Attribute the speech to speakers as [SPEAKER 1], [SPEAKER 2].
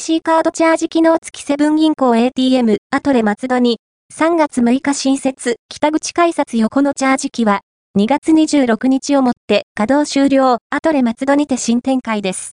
[SPEAKER 1] IC カードチャージ機能付きセブン銀行 ATM アトレ松戸に。3月6日新設。北口改札横のチャージ機は2月26日をもって稼働終了。アトレ松戸にて新展開です。